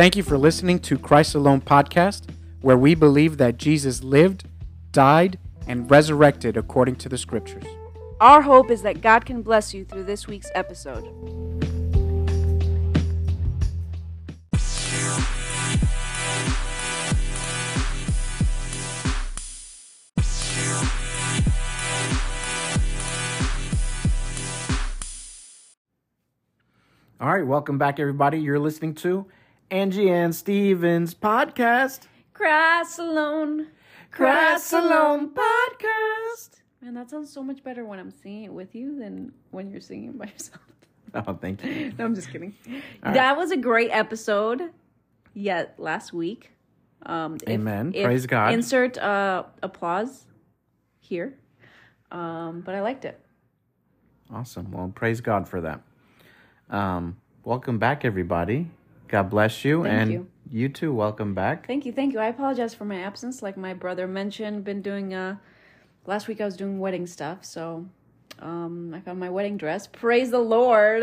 Thank you for listening to Christ Alone podcast, where we believe that Jesus lived, died, and resurrected according to the scriptures. Our hope is that God can bless you through this week's episode. All right, welcome back, everybody. You're listening to Angie and Stevens podcast. Christ alone. Christ Alone podcast. Man, that sounds so much better when I'm singing it with you than when you're singing it by yourself. Oh, thank you. No, I'm just kidding. right. That was a great episode. Yeah, last week. Um, if- Amen. if- Praise God. Insert uh, applause here. Um, but I liked it. Awesome. Well, praise God for that. Um, welcome back, everybody. God bless you, Thank and you. too. Welcome back. Thank you, thank you. I apologize for my absence. Like my brother mentioned, been doing uh last week I was doing wedding stuff, so um I found my wedding dress. Praise the Lord.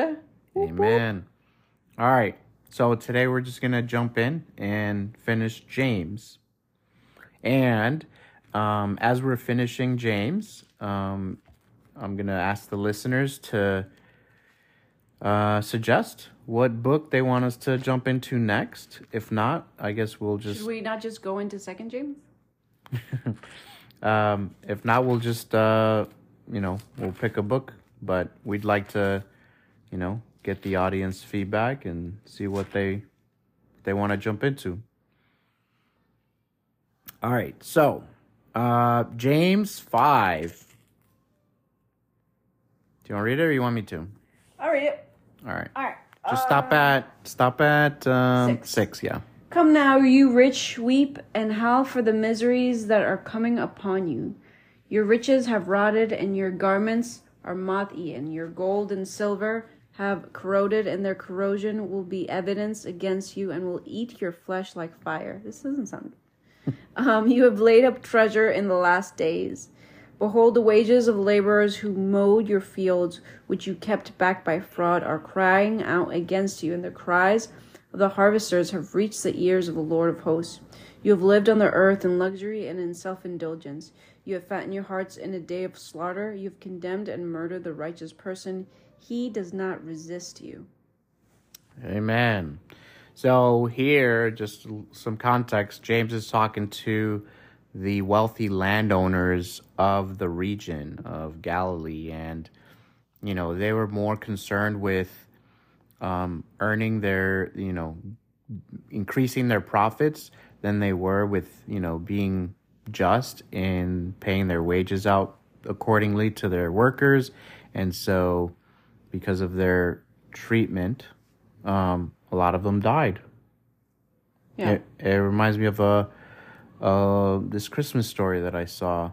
Amen. All right. So today we're just gonna jump in and finish James, and um, as we're finishing James, um, I'm gonna ask the listeners to uh, suggest what book they want us to jump into next. If not, I guess we'll just Should we not just go into second James? Um, if not, we'll just uh, you know we'll pick a book, but we'd like to, you know, get the audience feedback and see what they they want to jump into. All right, so uh, James five. Do you want to read it, or you want me to? I'll read it. All right, All right. just stop at stop at um, six. six. Yeah. Come now, you rich, weep and howl for the miseries that are coming upon you. Your riches have rotted, and your garments are moth eaten. Your gold and silver have corroded, and their corrosion will be evidence against you and will eat your flesh like fire. This doesn't sound. um, you have laid up treasure in the last days. Behold, the wages of laborers who mowed your fields, which you kept back by fraud, are crying out against you, and the cries of the harvesters have reached the ears of the Lord of hosts. You have lived on the earth in luxury and in self indulgence. You have fattened your hearts in a day of slaughter. You have condemned and murdered the righteous person. He does not resist you. Amen. So here, just some context. James is talking to the wealthy landowners of the region of Galilee, and you know they were more concerned with um, earning their, you know, increasing their profits than they were with, you know, being just in paying their wages out accordingly to their workers, and so because of their treatment, um, a lot of them died. Yeah. It, it reminds me of a uh, this Christmas story that I saw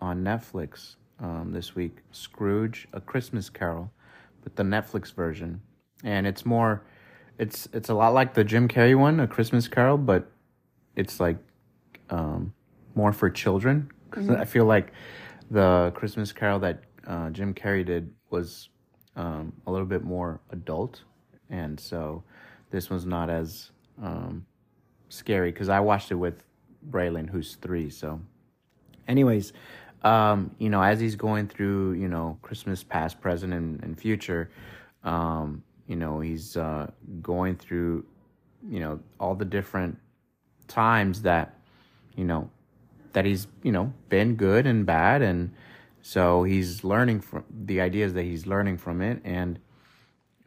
on Netflix um, this week, Scrooge: A Christmas Carol, but the Netflix version, and it's more, it's it's a lot like the Jim Carrey one, A Christmas Carol, but it's like um, more for children. 'Cause I feel like the Christmas Carol that uh, Jim Carrey did was um, a little bit more adult, and so this one's not as um, scary. Because I watched it with Braylon, who's three. So, anyways, um, you know, as he's going through, you know, Christmas past, present, and, and future, um, you know, he's uh, going through, you know, all the different times that, you know, that he's, you know, been good and bad. And so he's learning from the ideas that he's learning from it. And,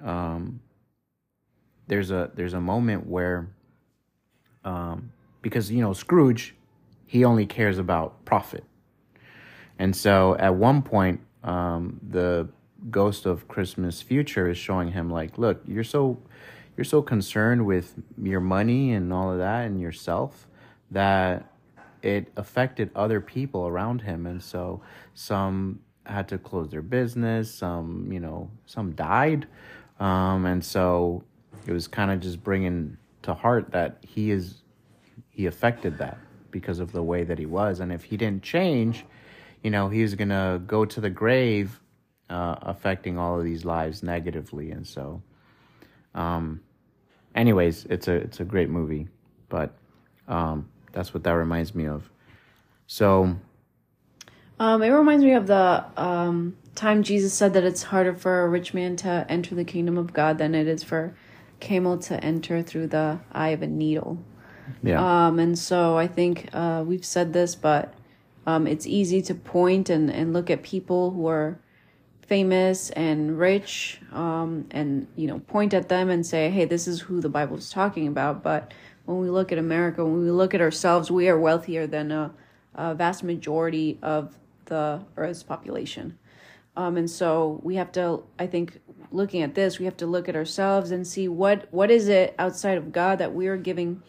um, there's a, there's a moment where, um, because, you know, Scrooge, he only cares about profit. And so at one point, um, the ghost of Christmas future is showing him like, look, you're so you're so concerned with your money and all of that and yourself that it affected other people around him and so some had to close their business some you know some died um, and so it was kind of just bringing to heart that he is he affected that because of the way that he was and if he didn't change you know he's gonna go to the grave uh, affecting all of these lives negatively and so um anyways, it's a it's a great movie, but um, that's what that reminds me of. So, Um, it reminds me of the um, time Jesus said that it's harder for a rich man to enter the kingdom of God than it is for camel to enter through the eye of a needle. Yeah, Um, and so I think uh, we've said this, but um, it's easy to point and, and look at people who are famous and rich um, and, you know, point at them and say, hey, this is who the Bible is talking about. But when we look at America, when we look at ourselves, we are wealthier than a, a vast majority of the Earth's population. Um, and so we have to, I think, looking at this, we have to look at ourselves and see what what is it outside of God that we are giving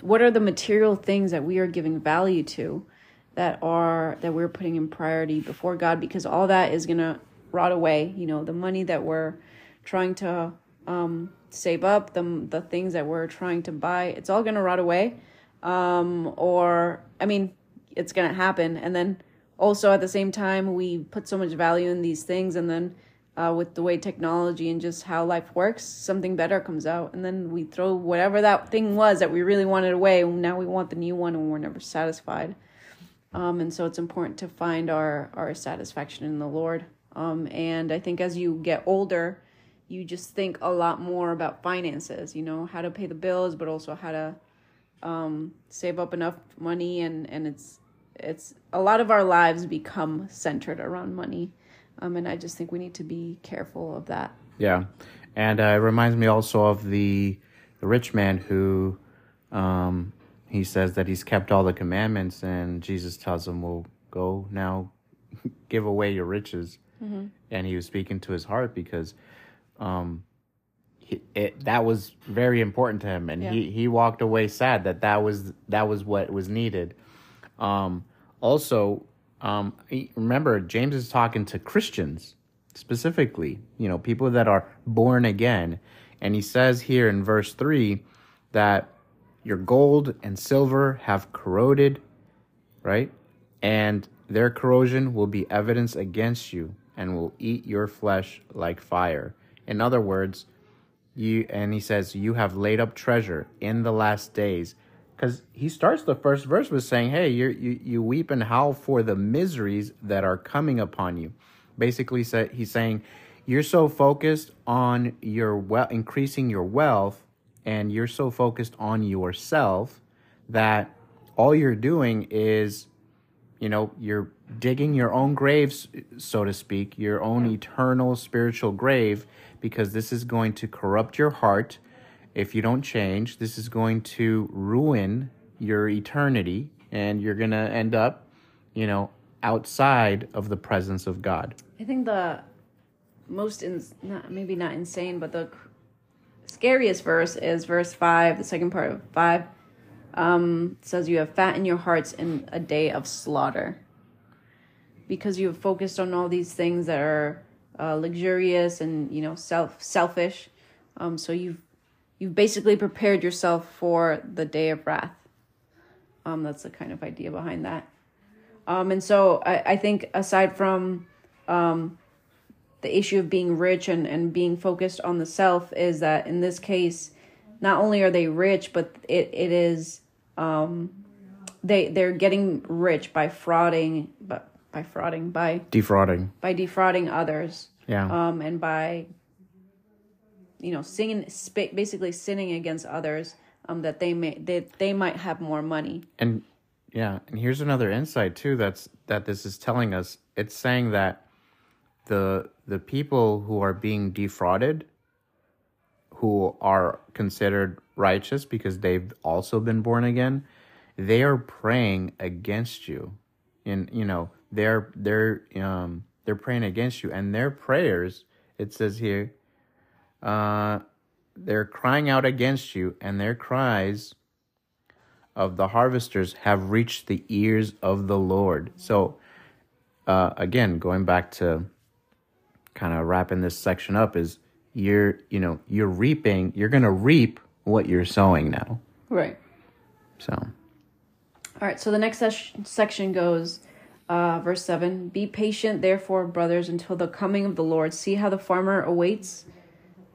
what are the material things that we are giving value to that are that we're putting in priority before God because all that is gonna rot away. You know, the money that we're trying to um, save up, the the things that we're trying to buy, it's all gonna rot away. Um, or I mean, it's gonna happen, and then also at the same time we put so much value in these things, and then uh, with the way technology and just how life works, something better comes out, and then we throw whatever that thing was that we really wanted away. Now we want the new one, and we're never satisfied. Um, and so it's important to find our our satisfaction in the Lord. Um, and I think as you get older, you just think a lot more about finances. You know how to pay the bills, but also how to um, save up enough money, and and it's it's a lot of our lives become centered around money. Um, and I just think we need to be careful of that. yeah, and uh, it reminds me also of the the rich man who um, he says that he's kept all the commandments, and Jesus tells him, "Well, go now, give away your riches." And he was speaking to his heart because um, he, it, that was very important to him, and Yeah. he he walked away sad that that was that was what was needed. Um, also, um, remember James is talking to Christians specifically, you know, people that are born again, and he says here in verse three that your gold and silver have corroded, right? And their corrosion will be evidence against you and will eat your flesh like fire. In other words, you and he says you have laid up treasure in the last days because he starts the first verse with saying hey you you you weep and howl for the miseries that are coming upon you. Basically say, he's saying you're so focused on your well increasing your wealth and you're so focused on yourself that all you're doing is you know you're digging your own graves so to speak your own eternal spiritual grave because this is going to corrupt your heart if you don't change this is going to ruin your eternity and you're going to end up you know outside of the presence of god I think the most in not maybe not insane, but the scariest verse is verse five. The second part of five um, says, "You have fat in your hearts in a day of slaughter, because you have focused on all these things that are uh, luxurious and you know self selfish. Um, so you've you've basically prepared yourself for the day of wrath. Um, that's the kind of idea behind that. Um, and so I, I think aside from the issue of being rich and, and being focused on the self is that in this case, not only are they rich, but it, it is um, they they're getting rich by frauding, but by frauding by defrauding by defrauding others, yeah um, and by you know singing sp- basically sinning against others, um, that they may they they might have more money. and yeah and here's another insight too that's that this is telling us. It's saying that the the people who are being defrauded who are considered righteous because they've also been born again they are praying against you. And you know they're they're um they're praying against you. And their prayers it says here uh they're crying out against you and their cries of the harvesters have reached the ears of the Lord. So, uh, again, going back to kind of wrapping this section up, is you're, you know, you're reaping, you're going to reap what you're sowing now. Right. So, All right, so the next ses- section goes, uh, verse 7 Be patient, therefore, brothers, until the coming of the Lord. See how the farmer awaits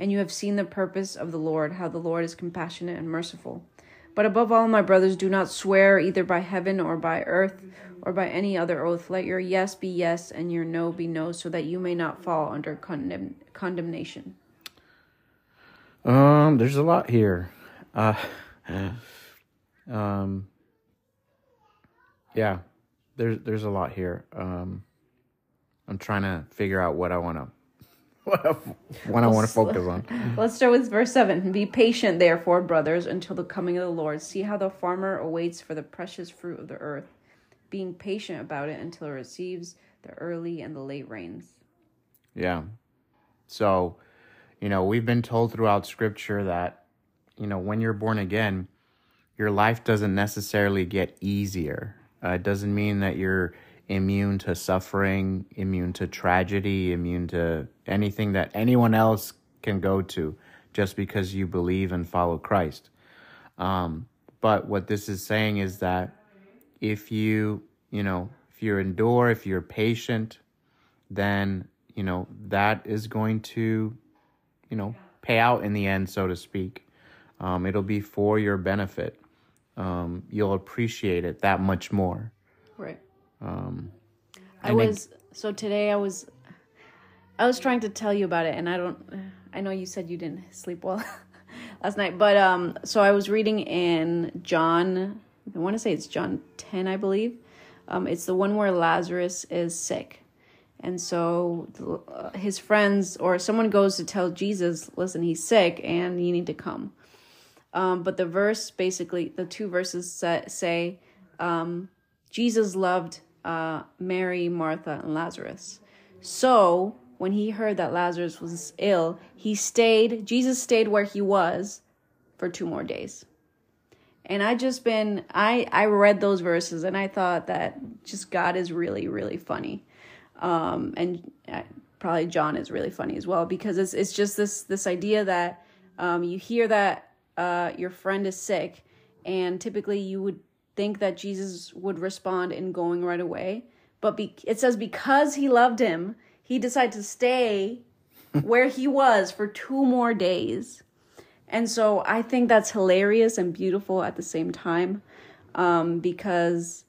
and you have seen the purpose of the Lord, how the Lord is compassionate and merciful. But above all, my brothers, do not swear either by heaven or by earth or by any other oath. Let your yes be yes and your no be no, so that you may not fall under condemn- condemnation. Um, there's a lot here. Uh, um, yeah, there's there's a lot here. Um, I'm trying to figure out what I want to what I, want to focus on. Let's start with verse 7. Be patient, therefore, brothers, until the coming of the Lord. See how the farmer awaits for the precious fruit of the earth, being patient about it until it receives the early and the late rains. Yeah. So, you know, we've been told throughout scripture that, you know, when you're born again, your life doesn't necessarily get easier. Uh, it doesn't mean that you're immune to suffering, immune to tragedy, immune to anything that anyone else can go to just because you believe and follow Christ. Um, but what this is saying is that if you, you know, if you endure, if you're patient, then, you know, that is going to, you know, pay out in the end, so to speak. Um, it'll be for your benefit. Um, you'll appreciate it that much more. Right. Um, I was so today I was I was trying to tell you about it and I don't I know you said you didn't sleep well last night, but um so I was reading in John I want to say it's John 10 I believe. Um it's the one where Lazarus is sick. And so uh, his friends or someone goes to tell Jesus, "Listen, he's sick and you need to come." Um but the verse basically the two verses say, say um Jesus loved uh, Mary, Martha, and Lazarus. So when he heard that Lazarus was ill, he stayed, Jesus stayed where he was for two more days. And I just been, I, I read those verses and I thought that just God is really, really funny. Um, and uh, probably John is really funny as well because it's, it's just this, this idea that um, you hear that uh, your friend is sick and typically you would think that Jesus would respond in going right away. But be- it says because he loved him, he decided to stay where he was for two more days. And so I think that's hilarious and beautiful at the same time um, because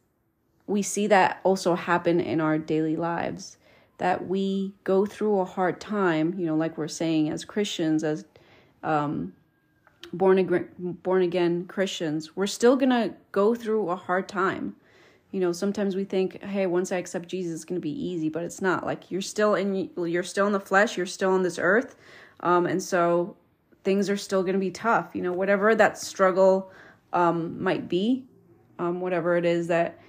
we see that also happen in our daily lives. That we go through a hard time, you know, like we're saying as Christians, as um, born again born again Christians, we're still going to go through a hard time. You know, sometimes we think, "Hey, once I accept Jesus, it's going to be easy," but it's not. Like you're still in you're still in the flesh, you're still on this earth. Um, and so things are still going to be tough. You know, whatever that struggle um, might be, um, whatever it is that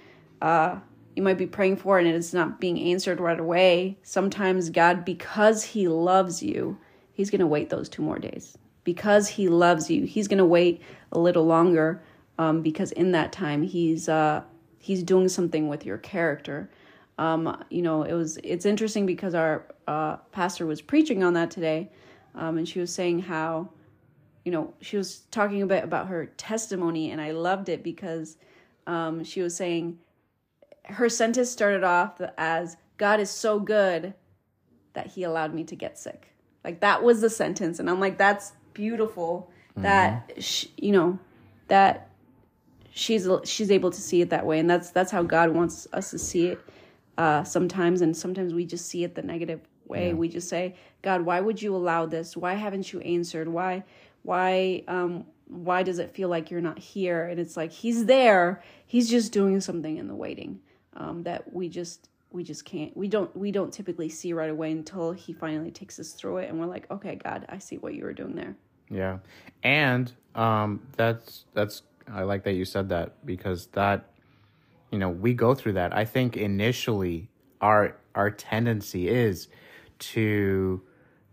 uh, you might be praying for and it's not being answered right away, sometimes God, because He loves you, He's going to wait those two more days because he loves you he's going to wait a little longer um, because in that time he's uh, he's doing something with your character. Um, you know it was it's interesting because our uh, pastor was preaching on that today um, and she was saying how you know she was talking a bit about her testimony and i loved it because um, she was saying her sentence started off as god is so good that he allowed me to get sick. Like that was the sentence and i'm like that's beautiful that mm-hmm. she, you know that she's she's able to see it that way. And that's that's how god wants us to see it uh, sometimes. And sometimes we just see it the negative way. Yeah. we just say god why would you allow this? Why haven't you answered? Why why um why does it feel like you're not here? And it's like he's there. He's just doing something in the waiting um, that we just we just can't we don't we don't typically see right away until he finally takes us through it and we're like okay god i see what you were doing there. Yeah. And um that's that's i like that you said that because that you know we go through that. I think initially our our tendency is to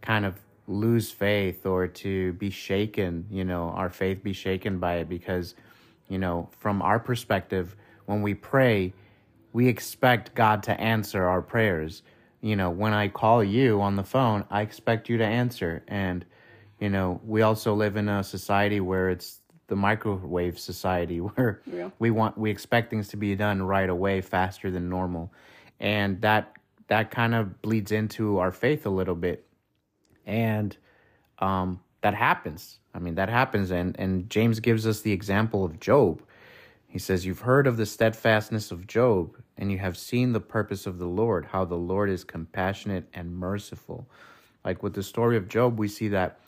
kind of lose faith or to be shaken, you know, our faith be shaken by it because, you know, from our perspective, when we pray, we expect God to answer our prayers. You know, when I call you on the phone, I expect you to answer. And, you know, we also live in a society where it's the microwave society where Yeah. we want we expect things to be done right away faster than normal. And that that kind of bleeds into our faith a little bit. And um that happens. I mean, that happens and and James gives us the example of Job. He says, You've heard of the steadfastness of Job, and you have seen the purpose of the Lord, how the Lord is compassionate and merciful. Like with the story of Job, we see that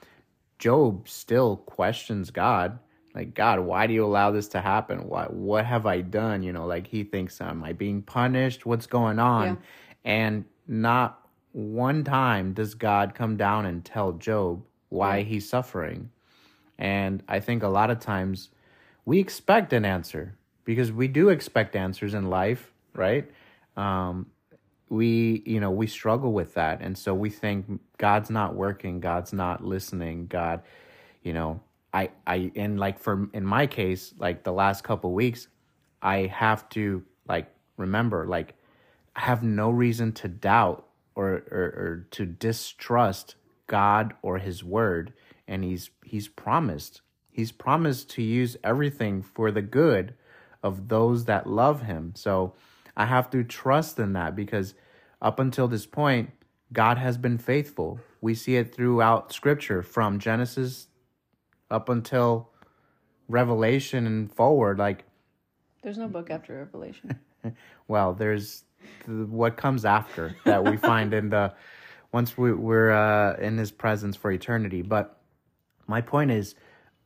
Job still questions God. Like, God, why do you allow this to happen? What what have I done? You know, like he thinks, Am I being punished? What's going on? Yeah. And not one time does God come down and tell Job why he's suffering. And I think a lot of times we expect an answer because we do expect answers in life, right? Um, we, you know, we struggle with that. And so we think God's not working, God's not listening, God, you know, I, I, and like for, in my case, like the last couple weeks, I have to like remember, like, I have no reason to doubt or, or, or to distrust God or his word. And he's, he's promised, he's promised to use everything for the good of those that love him. So I have to trust in that because up until this point, God has been faithful. We see it throughout scripture from Genesis up until Revelation and forward. Like, There's no book after Revelation. well, there's the, what comes after that we find in the once we, we're uh, in his presence for eternity. But my point is,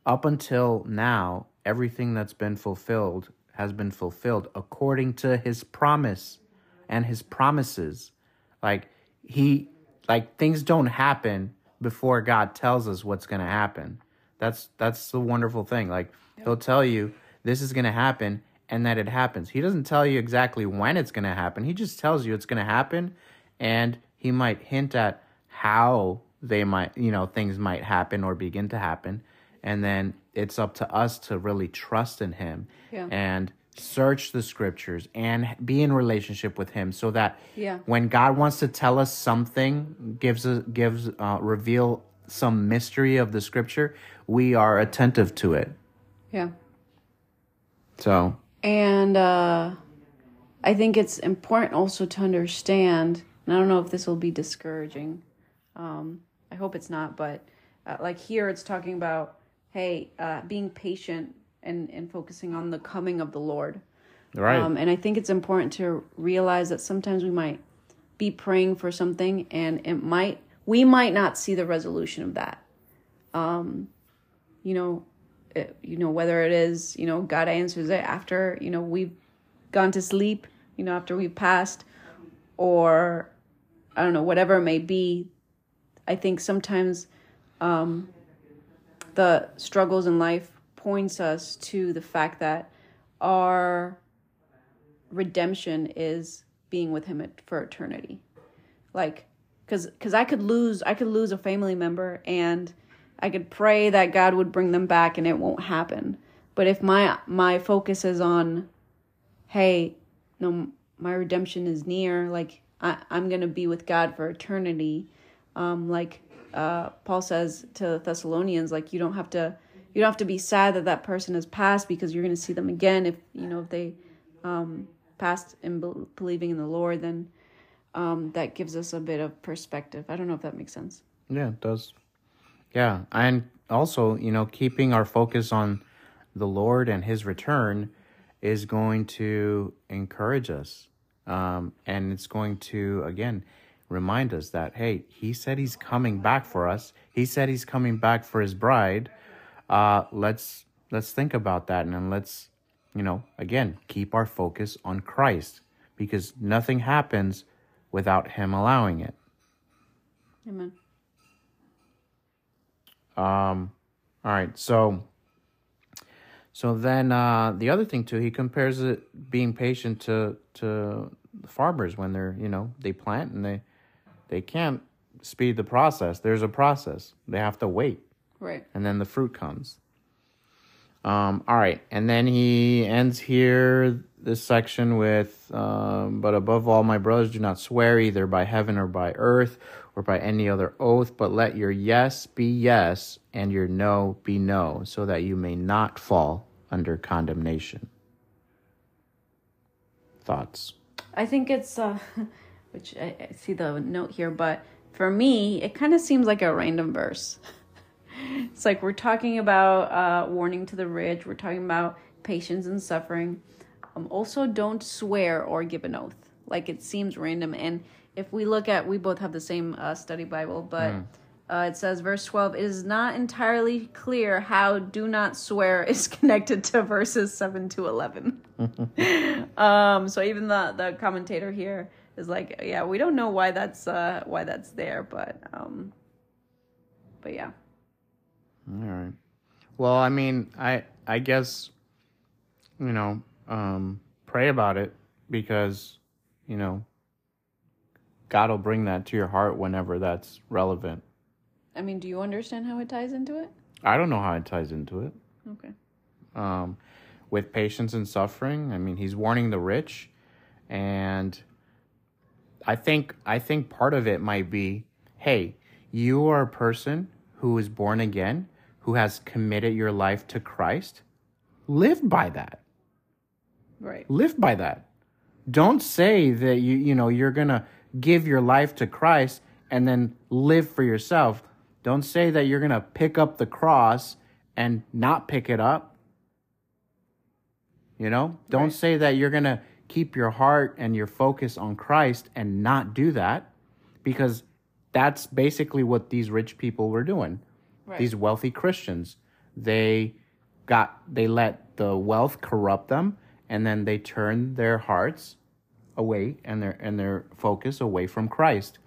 up until now, everything that's been fulfilled has been fulfilled according to his promise and his promises. Like he, like things don't happen before God tells us what's going to happen. That's that's the wonderful thing. Like he'll tell you this is going to happen and that it happens. He doesn't tell you exactly when it's going to happen. He just tells you it's going to happen and he might hint at how they might, you know, things might happen or begin to happen. And then it's up to us to really trust in him Yeah. and search the scriptures and be in relationship with him so that Yeah. when God wants to tell us something, gives us gives uh, reveal some mystery of the scripture, we are attentive to it. yeah. So And uh, I think it's important also to understand, and I don't know if this will be discouraging. Um, I hope it's not, but uh, like here it's talking about, hey, uh, being patient and, and focusing on the coming of the Lord. right, Um, and I think it's important to realize that sometimes we might be praying for something and it might, we might not see the resolution of that. Um, you know, it, you know, whether it is, you know, God answers it after, you know, we've gone to sleep, you know, after we've passed, or I don't know, whatever it may be. I think sometimes um, the struggles in life points us to the fact that our redemption is being with him for eternity. Like because because i could lose i could lose a family member and i could pray that god would bring them back and it won't happen. But if my my focus is on hey no my redemption is near like I, i'm gonna be with god for eternity um like uh paul says to thessalonians like you don't have to you don't have to be sad that that person has passed because you're gonna see them again if you know if they um passed in bel believing in the lord then um, that gives us a bit of perspective. I don't know if that makes sense. yeah, it does. Yeah, and also, you know, keeping our focus on the Lord and His return is going to encourage us, um, and it's going to again remind us that hey, He said He's coming back for us. He said He's coming back for His bride. Uh, let's let's think about that, and then let's you know again keep our focus on Christ because nothing happens without Him allowing it. Amen. Um, all right, so so then uh, the other thing too, he compares it being patient to to the farmers when they're you know they plant and they they can't speed the process. There's a process. They have to wait, Right. and then the fruit comes. Um, all right, and then he ends here this section with, um, but above all, my brothers, do not swear either by heaven or by earth or by any other oath, but let your yes be yes and your no be no, so that you may not fall under condemnation. Thoughts? I think it's uh which I, I see the note here, but for me, it kind of seems like a random verse. it's like we're talking about uh warning to the rich, we're talking about patience and suffering. Um also don't swear or give an oath. Like it seems random and if we look at we both have the same uh, study bible but uh, it says verse 12 it is not entirely clear how do not swear is connected to verses 7 to 11 um so even the the commentator here is like yeah we don't know why that's uh why that's there but um but yeah All right. Well, I mean, I I guess you know, um pray about it because, you know, God will bring that to your heart whenever that's relevant. i mean do you understand how it ties into it I don't know how it ties into it. okay Um with patience and suffering, I mean, he's warning the rich and I think I think part of it might be, hey, you are a person who is born again, who has committed your life to Christ. Live by that. right live by that don't say that you you know you're gonna give your life to christ and then live for yourself don't say that you're gonna pick up the cross and not pick it up you know don't Right. say that you're gonna keep your heart and your focus on christ and not do that because that's basically what these rich people were doing Right. these wealthy Christians. They got they let the wealth corrupt them and then they turned their hearts away and their and their focus away from Christ.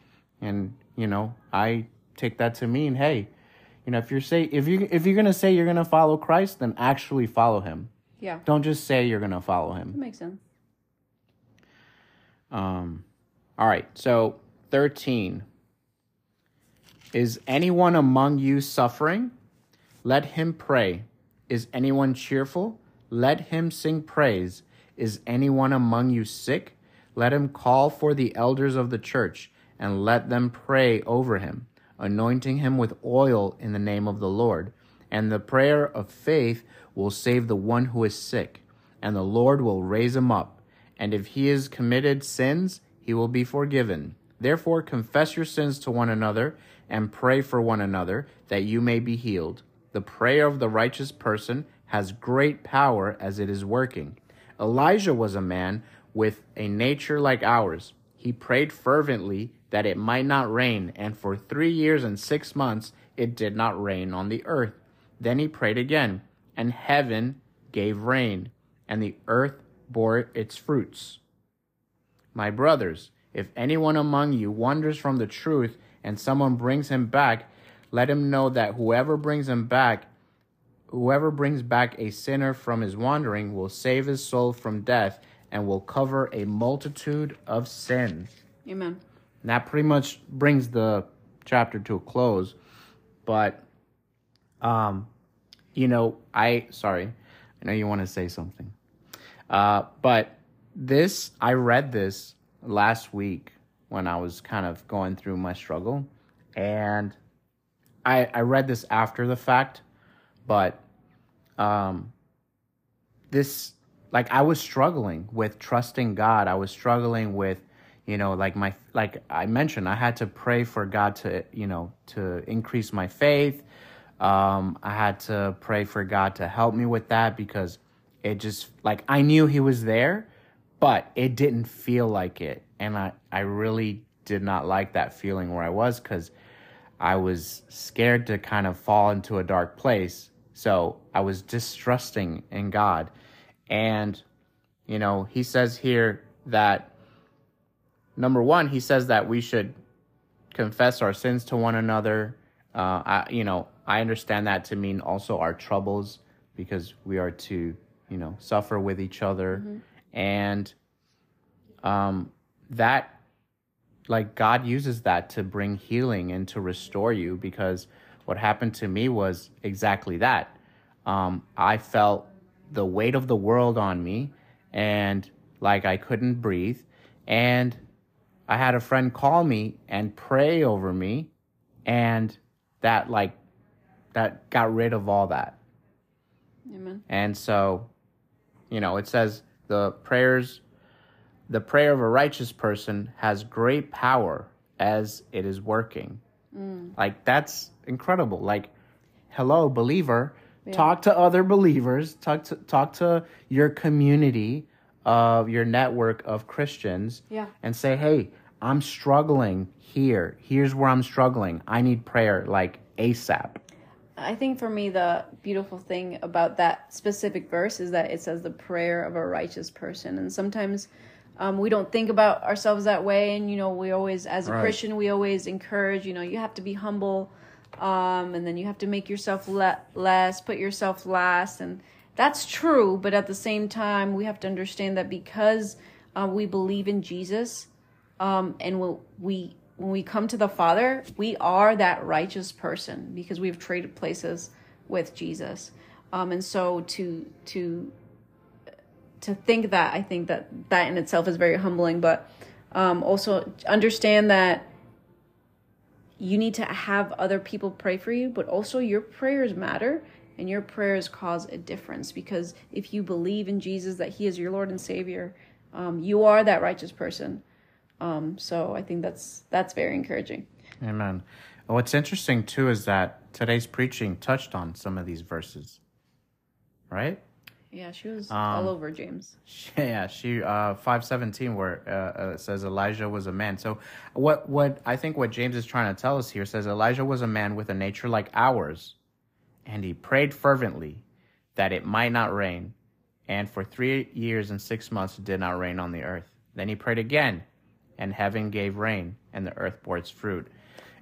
And you know, I take that to mean, hey, you know, if you're say if you if you're going to say you're going to follow Christ, then actually follow him. yeah Don't just say you're going to follow him. that makes sense Um, all right, so 13. Is anyone among you suffering? Let him pray. Is anyone cheerful? Let him sing praise. Is anyone among you sick? Let him call for the elders of the church and let them pray over him, anointing him with oil in the name of the Lord. And the prayer of faith will save the one who is sick, and the Lord will raise him up. And if he has committed sins, he will be forgiven. Therefore, confess your sins to one another and pray for one another that you may be healed. The prayer of the righteous person has great power as it is working. Elijah was a man with a nature like ours. He prayed fervently that it might not rain, and for three years and six months it did not rain on the earth. Then he prayed again, and heaven gave rain, and the earth bore its fruits. My brothers, if anyone among you wanders from the truth and someone brings him back, let him know that whoever brings him back, whoever brings back a sinner from his wandering will save his soul from death and will cover a multitude of sins. amen And that pretty much brings the chapter to a close. But, um, you know, I sorry, I know you want to say something, uh, but this I read this last week when I was kind of going through my struggle, and I I read this after the fact, but um, this like I was struggling with trusting God. I was struggling with you know like my like I mentioned I had to pray for God to you know to increase my faith. Um I had to pray for God to help me with that because it just like I knew he was there, but it didn't feel like it. And I I really did not like that feeling where I was cuz I was scared to kind of fall into a dark place. So I was distrusting in God. And, you know, he says here that, number one, he says that we should confess our sins to one another. Uh, I, you know, I understand that to mean also our troubles because we are to, you know, suffer with each other. And um, that like God uses that to bring healing and to restore you because what happened to me was exactly that. Um, I felt the weight of the world on me and like I couldn't breathe. And I had a friend call me and pray over me. And that, like, that got rid of all that. Amen. And so, you know, it says the prayers, the prayer of a righteous person has great power as it is working. Mm. Like, that's incredible. Like, hello, believer. Talk to other believers. Talk to talk to your community of your network of Christians. Yeah. And say, hey, I'm struggling here. Here's where I'm struggling. I need prayer like ASAP. I think for me, the beautiful thing about that specific verse is that it says the prayer of a righteous person. And sometimes um, we don't think about ourselves that way. And, you know, we always, as a Right. Christian, we always encourage, you know, you have to be humble. Um, and then you have to make yourself le- less, put yourself last. And that's true. But at the same time, we have to understand that because uh, we believe in Jesus, um, and when we when we come to the Father, we are that righteous person because we've traded places with Jesus. Um, and so to to to think that I think that that in itself is very humbling, but um, also understand that you need to have other people pray for you, but also your prayers matter and your prayers cause a difference because if you believe in Jesus that He is your Lord and Savior, um, you are that righteous person. Um, so I think that's that's very encouraging. Amen. What's interesting too is that today's preaching touched on some of these verses, right? Yeah, she was Um, all over James. Yeah, she uh five seventeen where uh, uh, it says Elijah was a man. So what what I think what James is trying to tell us here says Elijah was a man with a nature like ours, and he prayed fervently that it might not rain, and for three years and six months it did not rain on the earth. Then he prayed again, and heaven gave rain, and the earth bore its fruit.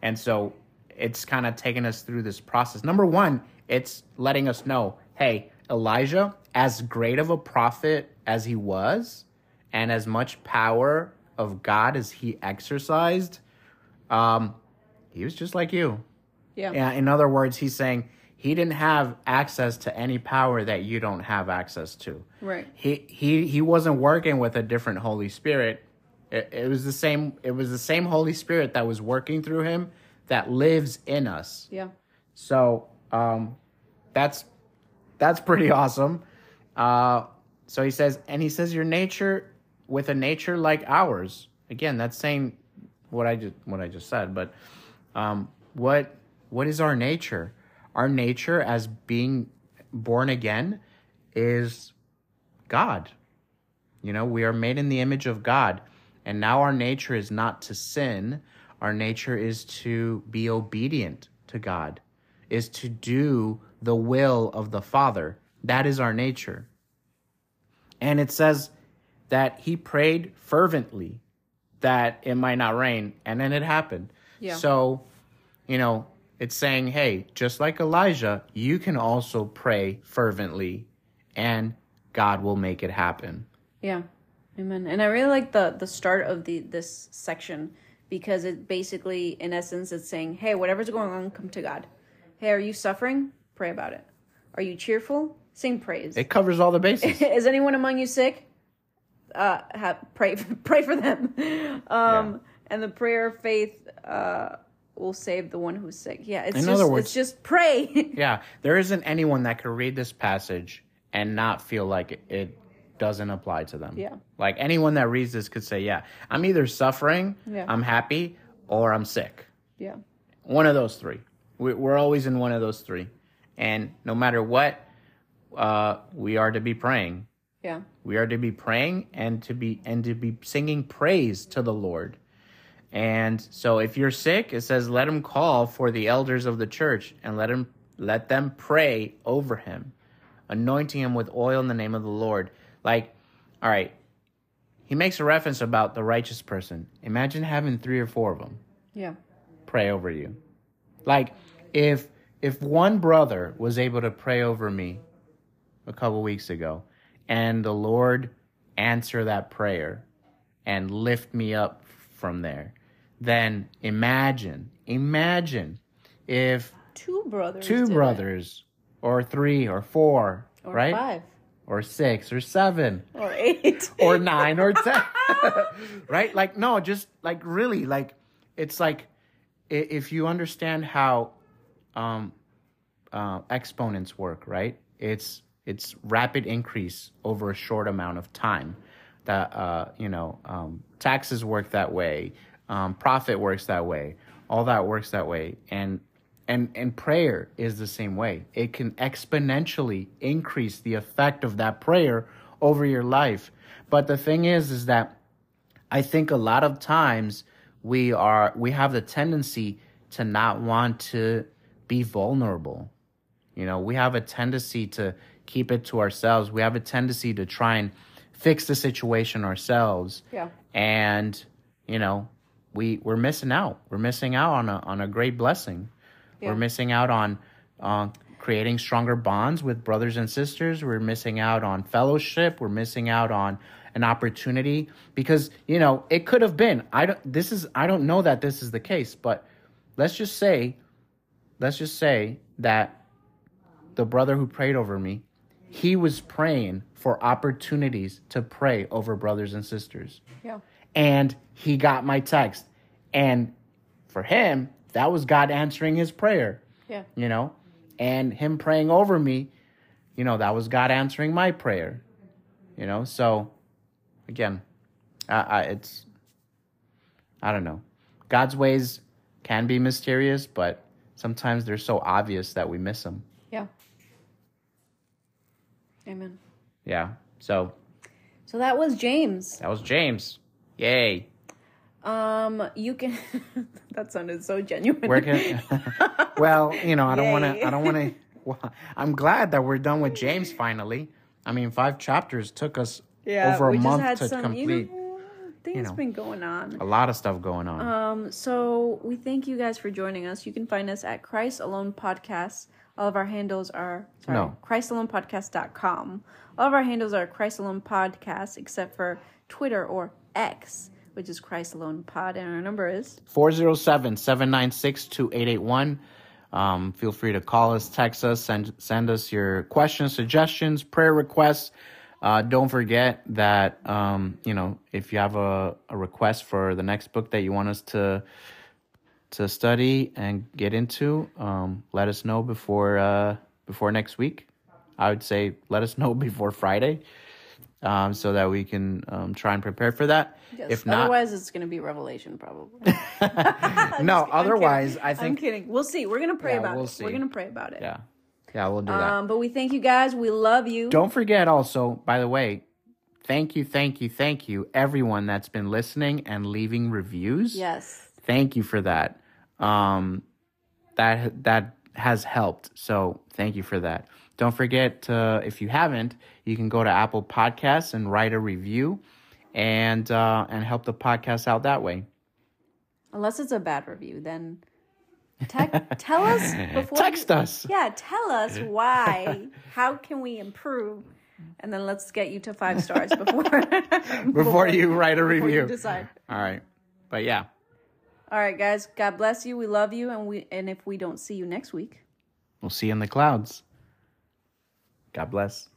And so it's kind of taking us through this process. Number one, it's letting us know, hey, Elijah, as great of a prophet as he was, and as much power of God as he exercised, um, he was just like you. Yeah. Yeah, in other words, he's saying he didn't have access to any power that you don't have access to. Right. He he he wasn't working with a different Holy Spirit. It, it was the same. It was the same Holy Spirit that was working through him that lives in us. Yeah. So um, that's that's pretty awesome. Uh, so he says, and he says, your nature with a nature like ours. Again, that's saying what I just what I just said. But um, what what is our nature? Our nature as being born again is God. You know, we are made in the image of God. And now our nature is not to sin. Our nature is to be obedient to God, is to do the will of the Father. That is our nature. And it says that he prayed fervently that it might not rain, and then it happened. Yeah. So, you know, it's saying, hey, just like Elijah, you can also pray fervently, and God will make it happen. Yeah. Amen. And I really like the the start of the this section because it basically in essence it's saying, "Hey, whatever's going on, come to God. Hey, are you suffering? Pray about it. Are you cheerful? Sing praise. It covers all the bases. Is anyone among you sick? Uh have, pray pray for them." Um and the prayer of faith uh will save the one who's sick. Yeah, it's In just other words- it's just pray. yeah, there isn't anyone that could read this passage and not feel like it, it doesn't apply to them. Yeah. Like anyone that reads this could say, yeah, I'm either suffering, Yeah. I'm happy, or I'm sick. yeah. One of those three. We- We're always in one of those three. And no matter what, uh, we are to be praying. Yeah. We are to be praying and to be and to be singing praise to the Lord. And so if you're sick, it says let him call for the elders of the church and let him let them pray over him, anointing him with oil in the name of the Lord. Like, all right. He makes a reference about the righteous person. Imagine having 3 or 4 of them Yeah. pray over you. Like if if one brother was able to pray over me a couple weeks ago and the Lord answer that prayer and lift me up from there. then imagine, imagine if Two brothers. two did it. brothers or three or four, Or right? five. Or six or seven Or eight. or nine or ten, right? Like, no, just like really, like, it's like if you understand how um, uh, exponents work, right? It's it's rapid increase over a short amount of time. That uh, you know, um, taxes work that way, um, profit works that way, all that works that way, and and and prayer is the same way. It can exponentially increase the effect of that prayer over your life. But the thing is, is that I think a lot of times we are we have the tendency to not want to be vulnerable. You know, we have a tendency to keep it to ourselves. We have a tendency to try and fix the situation ourselves. Yeah. And, you know, we we're missing out. We're missing out on a on a great blessing. Yeah. We're missing out on uh, creating stronger bonds with brothers and sisters. We're missing out on fellowship. We're missing out on an opportunity because you know it could have been. I don't. This is. I don't know that this is the case, but let's just say, let's just say that the brother who prayed over me, he was praying for opportunities to pray over brothers and sisters Yeah. and he got my text. And for him, that was God answering his prayer, Yeah. you know? And him praying over me, you know, that was God answering my prayer, you know? So, again, I, I, it's, I don't know. God's ways can be mysterious, but sometimes they're so obvious that we miss them. Yeah. Amen. Yeah. So, So that was James. that was James. Yay. Um, you can. that sounded so genuine. Where can? well, you know, I don't want to. I don't want to. Well, I'm glad that we're done with James finally. I mean, five chapters took us over a month had to some, complete. You know, things know. been going on. A lot of stuff going on. Um, so we thank you guys for joining us. You can find us at Christ Alone Podcast. All of our handles are sorry, No. ChristAlonePodcast.com. All of our handles are Christ Alone Podcast, except for Twitter or X, which is Christ Alone Pod, and our number is 407 796 2881. Um, feel free to call us, text us, send, send us your questions, suggestions, prayer requests. Uh, don't forget that, um, you know, if you have a, a request for the next book that you want us to to study and get into, um, let us know before uh, before next week. I would say let us know before Friday, um, so that we can um, try and prepare for that. yes. If not, Otherwise, it's going to be Revelation, probably. no. Otherwise. I I'm think kidding. We'll see. We're going to pray Yeah, about we'll it. see. We're going to pray about it. Yeah. Yeah, we'll do that. Um, but we thank you guys. We love you. Don't forget also, by the way, thank you, thank you, thank you, everyone that's been listening and leaving reviews. Yes. Thank you for that. Um that that has helped. So thank you for that. Don't forget to, if you haven't, you can go to Apple Podcasts and write a review and uh and help the podcast out that way. Unless it's a bad review, then te- tell us before. Text you- us. Yeah, tell us why. How can we improve? And then let's get you to five stars before Before you write a before review. decide. All right. But yeah. All right, guys. God bless you. We love you, and we and if we don't see you next week. We'll see you in the clouds. God bless.